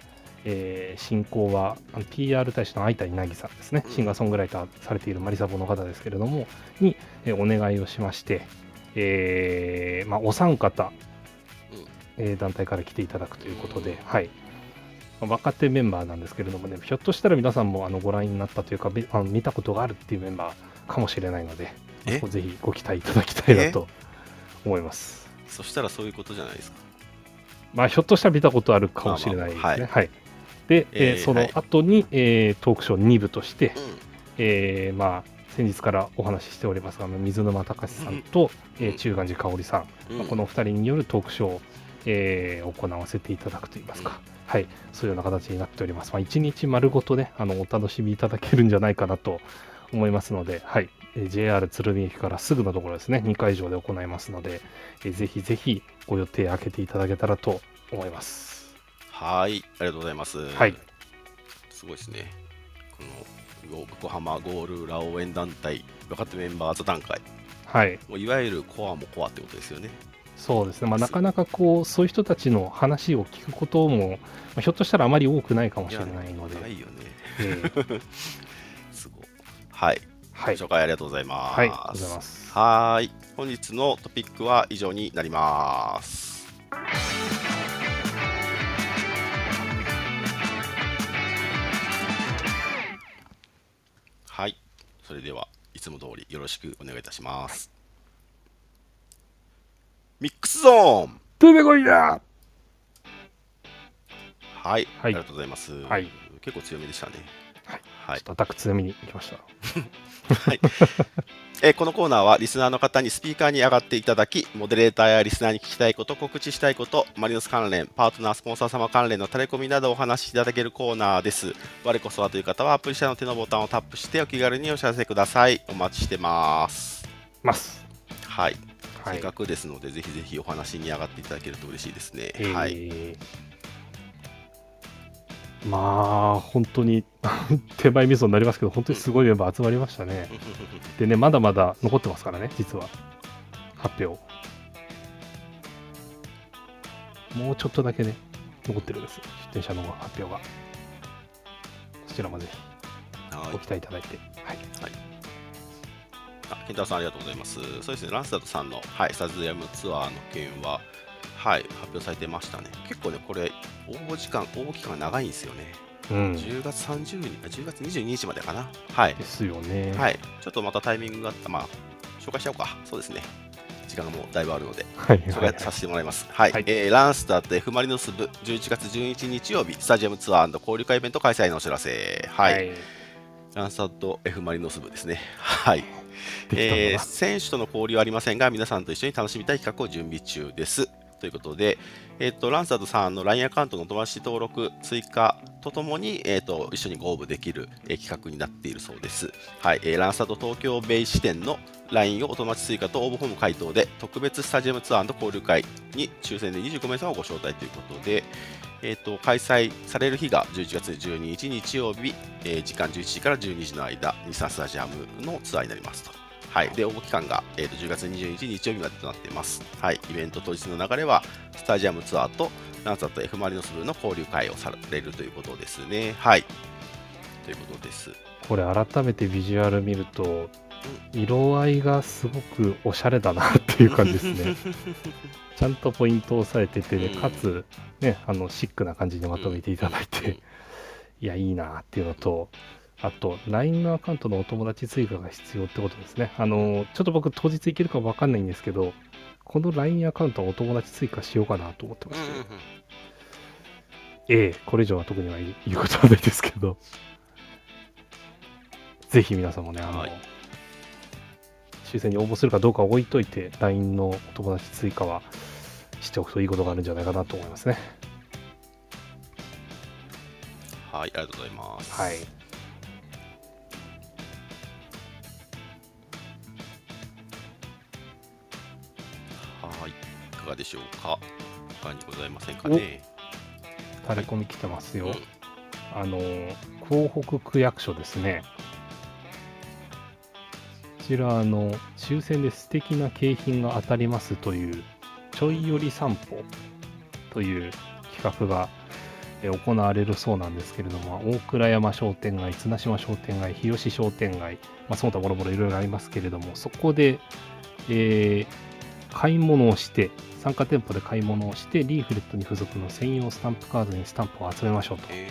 Speaker 1: えー進行は PR 大使の相谷凪さんですね、
Speaker 2: うん。
Speaker 1: シンガーソングライターされているマリサボの方ですけれども、に、えーお願いをしまして、えーまあ、お三方、えー団体から来ていただくということで、はい。まあ若手メンバーなんですけれどもね、ひょっとしたら皆さんもあのご覧になったというか、べあの見たことがあるっていうメンバーかもしれないので、ぜひご期待いただきたいなと思います。
Speaker 2: そしたらそういうことじゃないですか。
Speaker 1: まあ、ひょっとしたら見たことあるかもしれないですね。
Speaker 2: まあまあ
Speaker 1: はい。で、えー
Speaker 2: えー
Speaker 1: その後に、えートークショー2部として、
Speaker 2: う
Speaker 1: えーまあ、先日からお話ししておりますが、水沼隆さんと、えー
Speaker 2: うん
Speaker 1: 中元寺香織さん、
Speaker 2: ん。
Speaker 1: まあこのお二人によるトークショーを、えー行わせていただくといいますか、はい、そういうような形になっております。まあ、1日丸ごとね、あのお楽しみいただけるんじゃないかなと思いますので、はい、えー JR 鶴見駅からすぐのところですね、2会場で行いますので、えーぜひぜひご予定開けていただけたらと思います。
Speaker 2: はい、ありがとうございます。
Speaker 1: はい。
Speaker 2: すごいですね。このご横浜ゴールラ応援団体若手メンバー座談会。
Speaker 1: はい、
Speaker 2: もういわゆるコアもコアってことですよね。
Speaker 1: そうですね、まあ、なかなかこうそういう人たちの話を聞くことも、まあ、ひょっとしたらあまり多くないかもしれないので、
Speaker 2: ないよね。
Speaker 1: えー
Speaker 2: すごい。はい。
Speaker 1: はい、
Speaker 2: 紹介ありがとうございます。
Speaker 1: はい、ありがとうございます。
Speaker 2: はーい。本日のトピックは以上になります。それでは、いつも通りよろしくお願いいたします。ミックスゾーン
Speaker 1: 出てこいや
Speaker 2: はい、
Speaker 1: はい
Speaker 2: ありがとうございます。
Speaker 1: はい
Speaker 2: 結構強めでしたね。
Speaker 1: はい。
Speaker 2: はい
Speaker 1: ちょっとアタック強めに行きました。
Speaker 2: えーこのコーナーはリスナーの方にスピーカーに上がっていただき、モデレーターやリスナーに聞きたいこと、告知したいこと、マリノス関連、パートナー、スポンサー様関連のタレコミなどをお話しいただけるコーナーです。我こそはという方はアプリ社の手のボタンをタップしてお気軽にお知らせください。お待ちしてます。
Speaker 1: ます。
Speaker 2: はい。
Speaker 1: はい
Speaker 2: せっか。くですので、ぜひぜひお話に上がっていただけると嬉しいですね。
Speaker 1: えー
Speaker 2: はい。
Speaker 1: まあ、本当に 手前味噌になりますけど、本当にすごいメンバー集まりましたね。でね、まだまだ残ってますからね、実は。発表。もうちょっとだけね、残ってるんです。出展者の発表が。そちらもぜひ
Speaker 2: はい
Speaker 1: ご期待いただいて。はい。
Speaker 2: あ健太郎さんありがとうございます。そうですね、ランスダットさんの、はい、スタジアムツアーの件は、はい、発表されてましたね。結構ね、これ、応募時間、応募期間が長いんですよね。
Speaker 1: うん。
Speaker 2: 10月30日、あ10月22日までかな。はい。
Speaker 1: ですよね。
Speaker 2: はい。ちょっとまたタイミングがあった、まあ、紹介しちゃおうか。そうですね。時間がもうだいぶあるので、
Speaker 1: はい。
Speaker 2: 紹
Speaker 1: はい
Speaker 2: 介させてもらいます。はい。
Speaker 1: はい
Speaker 2: えーランスダット F・ マリノス部、11月11日曜日、スタジアムツアー交流会イベント開催のお知らせ。はい。ランスダット F・ マリノス部ですね。はい。えー選手との交流はありませんが、皆さんと一緒に楽しみたい企画を準備中です。ということで、えっとランサードさんの LINE アカウントの友達登録、追加とともに、えっと一緒にご応募できる、えー企画になっているそうです。はいえーランサード東京ベイ支店の LINE をお友達追加と応募フォーム回答で、特別スタジアムツアー交流会に抽選で25名様をご招待ということで、えー、と開催される日が11月12日日曜日、えー時間11時から12時の間、日産スタジアムのツアーになりますと。はい、で応募期間が、えー、と10月22日日曜日までとなっています。はい、イベント当日の流れは、スタジアムツアーとランサーと F・ マリノス部の交流会をされるということですね。はい。ということです。
Speaker 1: これ改めてビジュアル見ると色合いがすごくおしゃれだなっていう感じですね ちゃんとポイントを押さえてて、
Speaker 2: うん
Speaker 1: かつねあのシックな感じにまとめていただいて、いやいいなっていうのとあと LINE のアカウントのお友達追加が必要ってことですねあのちょっと僕当日行けるかわかんないんですけどこの LINE アカウントはお友達追加しようかなと思ってま
Speaker 2: うん
Speaker 1: して、ええこれ以上は特には言うことはないですけど、ぜひ皆さんもね、あの、
Speaker 2: はい
Speaker 1: 抽選に応募するかどうかは置いといて、LINE のお友達追加はしておくといいことがあるんじゃないかなと思いますね。
Speaker 2: はい、ありがとうございます。
Speaker 1: はい。
Speaker 2: はい、しょうか？他にございませんかね？
Speaker 1: タレコミ来てますよ。
Speaker 2: うん
Speaker 1: あの、港北区役所ですね。こちら、あの、抽選で素敵な景品が当たりますという、ちょい寄り散歩という企画がえー行われるそうなんですけれども、大倉山商店街、綱島商店街、日吉商店街、まあ、その他もろもろいろいろありますけれども、そこで、えー買い物をして、参加店舗で買い物をして、リーフレットに付属の専用スタンプカードにスタンプを集めましょうと。
Speaker 2: え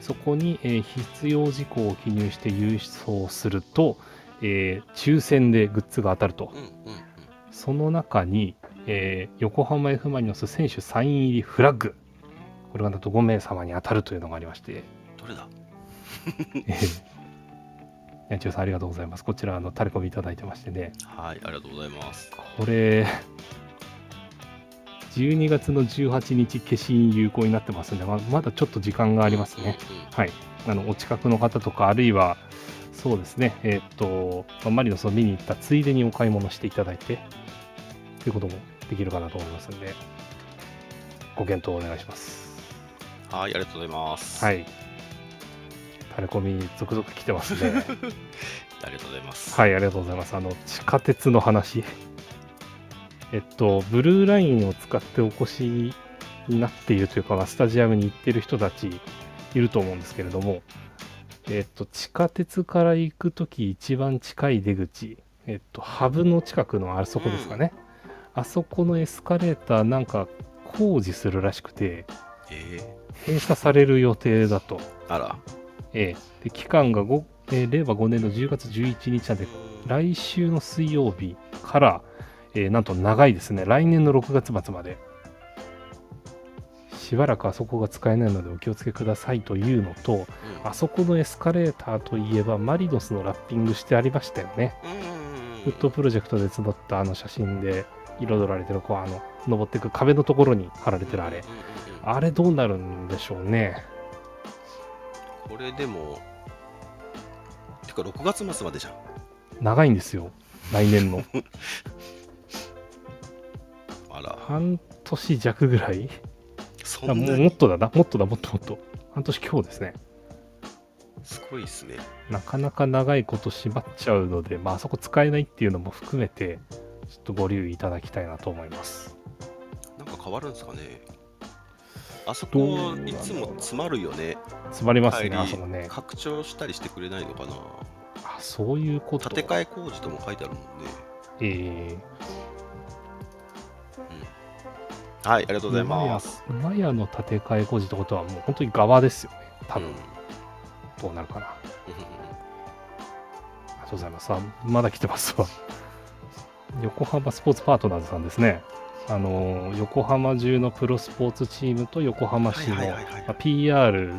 Speaker 1: そこに、えー必要事項を記入して郵送すると、えー抽選でグッズが当たると。その中に、えー横浜 F・ マリノス選手サイン入りフラッグ。これがなんと5名様に当たるというのがありまして、
Speaker 2: どれだ？
Speaker 1: えー、やんちゅうさんありがとうございます。こちら、あの、タレコミいただいてましてね、
Speaker 2: はい、ありがとうございます。
Speaker 1: これ、12月の18日、消印有効になってますんで、ままだちょっと時間がありますね。はい、あのお近くの方とか、あるいは、そうですね、えーっと、まあマリノスを見に行ったついでにお買い物していただいて、ということもできるかなと思いますので、ご検討お願いします。
Speaker 2: はい、ありがとうございます。。
Speaker 1: はいい。タレコミ、続々来てますね。
Speaker 2: ありがとうございます。
Speaker 1: はい、ありがとうございます。あの、地下鉄の話。えっと、ブルーラインを使ってお越しになっているというか、まあスタジアムに行ってる人たちいると思うんですけれども、えっと、地下鉄から行くとき一番近い出口、えっと、ハブの近くのあそこですかね。あそこのエスカレーターなんか工事するらしくて、
Speaker 2: え
Speaker 1: 閉鎖される予定だと。
Speaker 2: ー、あら。
Speaker 1: ええ。で期間が5、えー令和5年の10月11日なんで、来週の水曜日から、えーなんと長いですね、来年の6月末まで、しばらくあそこが使えないのでお気をつけくださいというのと、
Speaker 2: うん。
Speaker 1: あそこのエスカレーターといえば、マリノスのラッピングしてありましたよね。フットプロジェクトで募ったあの写真で彩られてる、こう、あの、登っていく壁のところに貼られてるあれ。あれどうなるんでしょうね。
Speaker 2: これでも、てか6月末までじゃん。
Speaker 1: 長いんですよ、来年の。
Speaker 2: あら、
Speaker 1: 半年弱ぐらい
Speaker 2: そんな
Speaker 1: あもうもっとだな、もっとだ、もっともっと。半年今日ですね。
Speaker 2: すごいっすね。
Speaker 1: なかなか長いこと閉まっちゃうので、まあ、あそこ使えないっていうのも含めて、ちょっとご留意いただきたいなと思います。
Speaker 2: なんか変わるんですかね。あそこいつも詰まるよね。
Speaker 1: 詰まりますね、あそこね。
Speaker 2: 拡張したりしてくれないのかな。
Speaker 1: あ、そういうこと。
Speaker 2: 建て替え工事とも書いてあるもんね。
Speaker 1: え
Speaker 2: はい、ありがと
Speaker 1: ー、
Speaker 2: うございます。
Speaker 1: マヤの建て替え工事ってことは、もう本当に側ですよね。多分、
Speaker 2: うん
Speaker 1: どうなるかな。あ
Speaker 2: うんうんうん
Speaker 1: りがとうございます。あ、まだ来てますわ。横浜スポーツパートナーズさんですね。あのー横浜中のプロスポーツチームと横浜市のまあ PR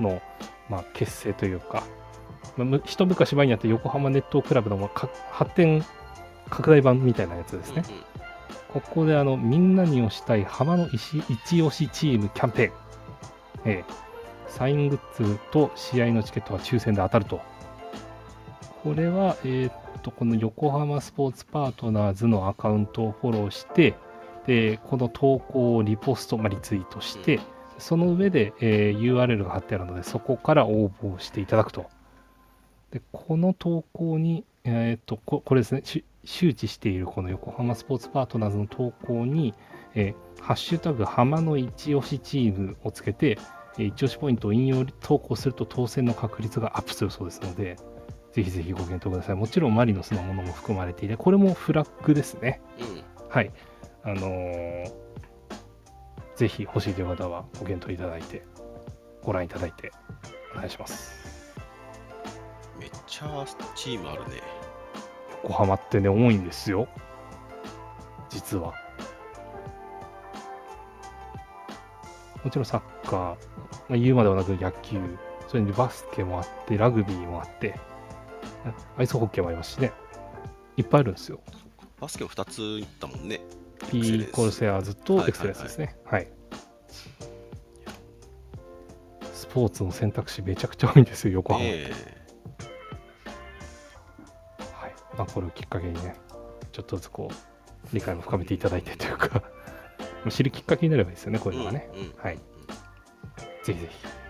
Speaker 1: の、まあ、結成というか、まあむ一昔前にあった横浜ネットクラブのまあか発展拡大版みたいなやつですね。
Speaker 2: うんうん
Speaker 1: ここであのみんなに推したい浜の一一押しチームキャンペーン、ええサイングッズと試合のチケットが抽選で当たると。これは、えーっと、この横浜スポーツパートナーズのアカウントをフォローして、で、この投稿をリポスト、まあ、リツイートして、その上で、えー URL が貼ってあるので、そこから応募していただくと。で、この投稿に、えーっと、ここれですね、し周知しているこの横浜スポーツパートナーズの投稿に、えーハッシュタグ浜の一押しチームをつけて、えー一押しポイントを引用投稿すると当選の確率がアップするそうですので、ぜひぜひご検討ください。もちろんマリノスのものも含まれていて、これもフラッグですね。
Speaker 2: うん
Speaker 1: はい。あのーぜひ欲しいという方はご検討いただいて、ご覧いただいて、お願いします。
Speaker 2: めっちゃチームあるね。
Speaker 1: 横浜ってね、多いんですよ。実は。もちろんサッカー、まあ、言うまではなく野球、それにバスケもあって、ラグビーもあって、アイスホッケーもありますしね。いっぱいあるんですよ。
Speaker 2: バスケも2ついったもんね。
Speaker 1: P コルセアーズと
Speaker 2: はいはいはい
Speaker 1: エクセレンスですね。はい。スポーツの選択肢めちゃくちゃ多いんですよ、横浜って。
Speaker 2: ね
Speaker 1: はい。まあ、これをきっかけにね、ちょっとずつこう、理解も深めていただいてというか、ま あ知るきっかけになればいいですよね、こういうのがね。
Speaker 2: うんうん
Speaker 1: はい。ぜひぜひ。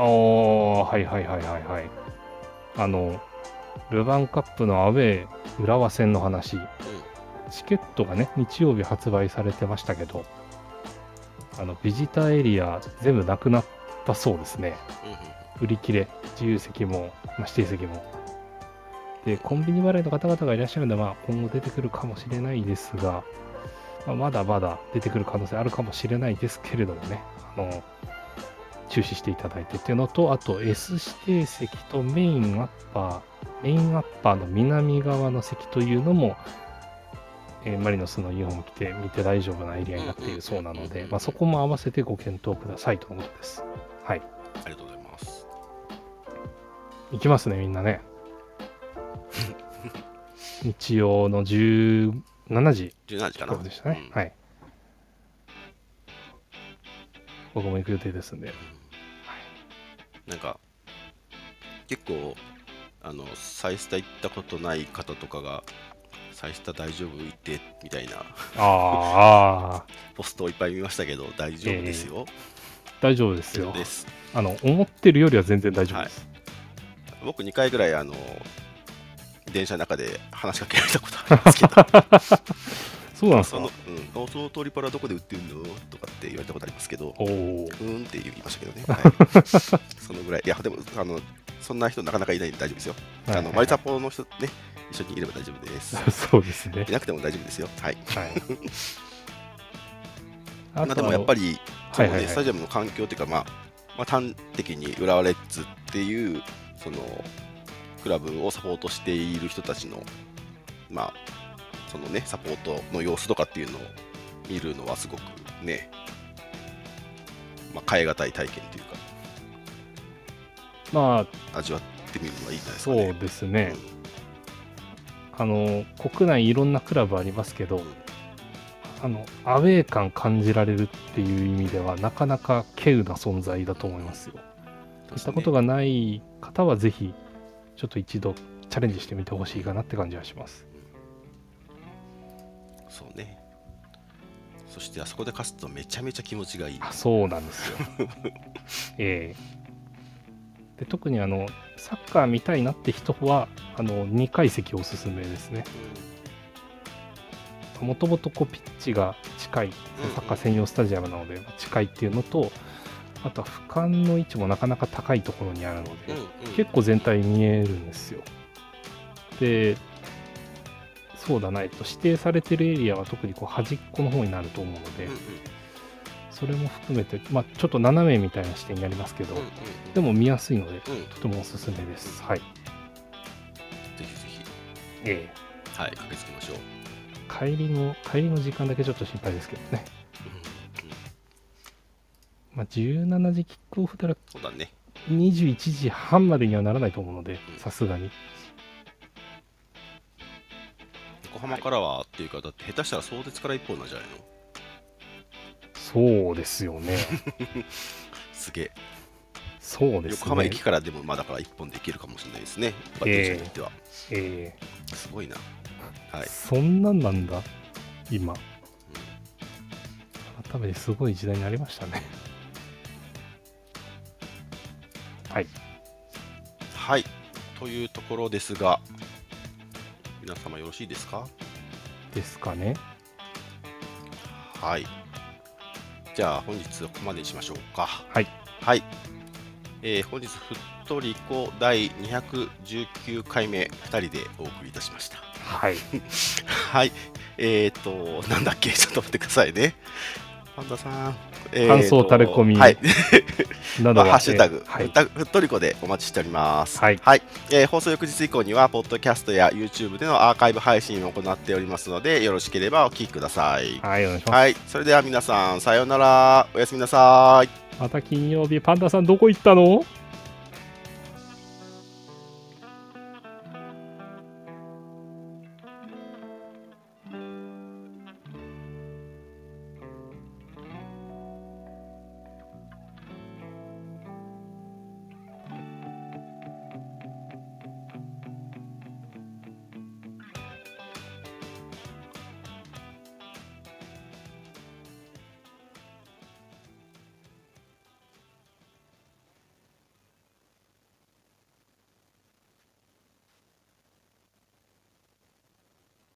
Speaker 1: と、おー、はいはいはいはいはい。あのルヴァンカップのアウェー浦和戦の話、チケットがね日曜日発売されてましたけどあのビジターエリア全部なくなったそうですね。売り切れ自由席も、まあ、指定席も。でコンビニ払いの方々がいらっしゃるので、まあ、今後出てくるかもしれないですが、まあ、まだまだ出てくる可能性あるかもしれないですけれどもね。あの注視していただいてっていうのとあと S 指定席とメインアッパーメインアッパーの南側の席というのも、えーマリノスのユニフォーム着て見て大丈夫なエリアになっているそうなので、まあ、そこも合わせてご検討くださいとのことです。はい。
Speaker 2: ありがとうございます。
Speaker 1: 行きますね、みんなね。日曜の17時
Speaker 2: 17時かな。
Speaker 1: でしたね。
Speaker 2: うん
Speaker 1: はい。僕も行く予定ですんで。
Speaker 2: なんか、結構、あの、サイスタ行ったことない方とかが、サイスタ大丈夫行ってみたいな
Speaker 1: ああ、
Speaker 2: ポストをいっぱい見ましたけど、大丈夫ですよ。
Speaker 1: 大丈夫ですよ。あの、思ってるよりは全然大丈夫です。
Speaker 2: 僕2回ぐらい、あの、電車の中で話しかけられたことありますけど、
Speaker 1: そうなんですか？
Speaker 2: その、うん、あそのトリパラどこで売ってんの？とかって言われたことありますけど、
Speaker 1: おお
Speaker 2: うーんって言いましたけどね。はい、そのぐらい。いや、でも、あの、そんな人なかなかいないんで大丈夫ですよ。
Speaker 1: ー。
Speaker 2: あの、マリサポの人ね、一緒にいれば大丈夫です。
Speaker 1: そうですね
Speaker 2: い。なくても大丈夫ですよ。はい。
Speaker 1: はい。
Speaker 2: まあ、でもやっぱり、そのね
Speaker 1: はいはいはい
Speaker 2: スタジアムの環境っていうか、まあ、まあ、端的に浦和レッズっていう、その、クラブをサポートしている人たちの、まあ、そのね、サポートの様子とかっていうのを見るのはすごくね、まあ、変え難い体験というか、
Speaker 1: まあ、
Speaker 2: 味わってみるのはいいんじゃないですか
Speaker 1: そう
Speaker 2: ね。
Speaker 1: ですね。あの、国内いろんなクラブありますけど、あの、アウェー感感じられるっていう意味では、なかなか稀有な存在だと思いますよ。
Speaker 2: うん
Speaker 1: したことがない方は、ぜひ、ちょっと一度チャレンジしてみてほしいかなって感じはします。
Speaker 2: そうね。そしてあそこで勝つとめちゃめちゃ気持ちがいい。
Speaker 1: あそうなんですよ。ええで特にあのサッカー見たいなって人はあの2階席おすすめですね。もともとこうピッチが近いサッカー専用スタジアムなので近いっていうのとあとは俯瞰の位置もなかなか高いところにあるので、
Speaker 2: うんうん
Speaker 1: 結構全体見えるんですよ。でそうだな、えっと、指定されてるエリアは特にこう端っこの方になると思うので、
Speaker 2: うんうん
Speaker 1: それも含めて、まあ、ちょっと斜めみたいな視点になりますけど、
Speaker 2: うんうんうん
Speaker 1: でも見やすいので、
Speaker 2: うん
Speaker 1: とてもおすすめです。はい。
Speaker 2: ぜひぜひ、
Speaker 1: え
Speaker 2: はい、駆けつけましょう。
Speaker 1: え帰りの、帰りの時間だけちょっと心配ですけどね。
Speaker 2: うんうん
Speaker 1: まあ、17時キックオフなら
Speaker 2: そうだね。
Speaker 1: 21時半までにはならないと思うので
Speaker 2: うん、
Speaker 1: さすがに。
Speaker 2: 横浜からはっていうか、だって下手したら相鉄から一本なんじゃないの？
Speaker 1: そうですよね。
Speaker 2: すげえ。
Speaker 1: そうですね。
Speaker 2: 横浜駅からでもまあだから一本できるかもしれないですね。バッテリー車によっては。
Speaker 1: え
Speaker 2: すごいな。はい。
Speaker 1: えそんなんなんだ、今。改めてすごい時代になりましたね。はい。
Speaker 2: はい。というところですが、皆様よろしいですか？
Speaker 1: ですかね。
Speaker 2: はい。じゃあ本日はここまでにしましょうか。
Speaker 1: はい。
Speaker 2: はい。えー本日、ふっとりこ第219回目、2人でお送りいたしました。
Speaker 1: はい。
Speaker 2: はい。えっ、と、なんだっけ、ちょっと待ってくださいね。パンダさん。えーと
Speaker 1: 感想タレコミ
Speaker 2: はい。
Speaker 1: などは、
Speaker 2: ハッシュタグ、
Speaker 1: い
Speaker 2: ふっとりこでお待ちしております。
Speaker 1: はい
Speaker 2: えー放送翌日以降には、ポッドキャストや YouTube でのアーカイブ配信を行っておりますので、よろしければお聞きください。
Speaker 1: はい、お願いします。
Speaker 2: はい。それでは皆さん、さようなら。おやすみなさい。
Speaker 1: また金曜日、パンダさんどこ行ったの？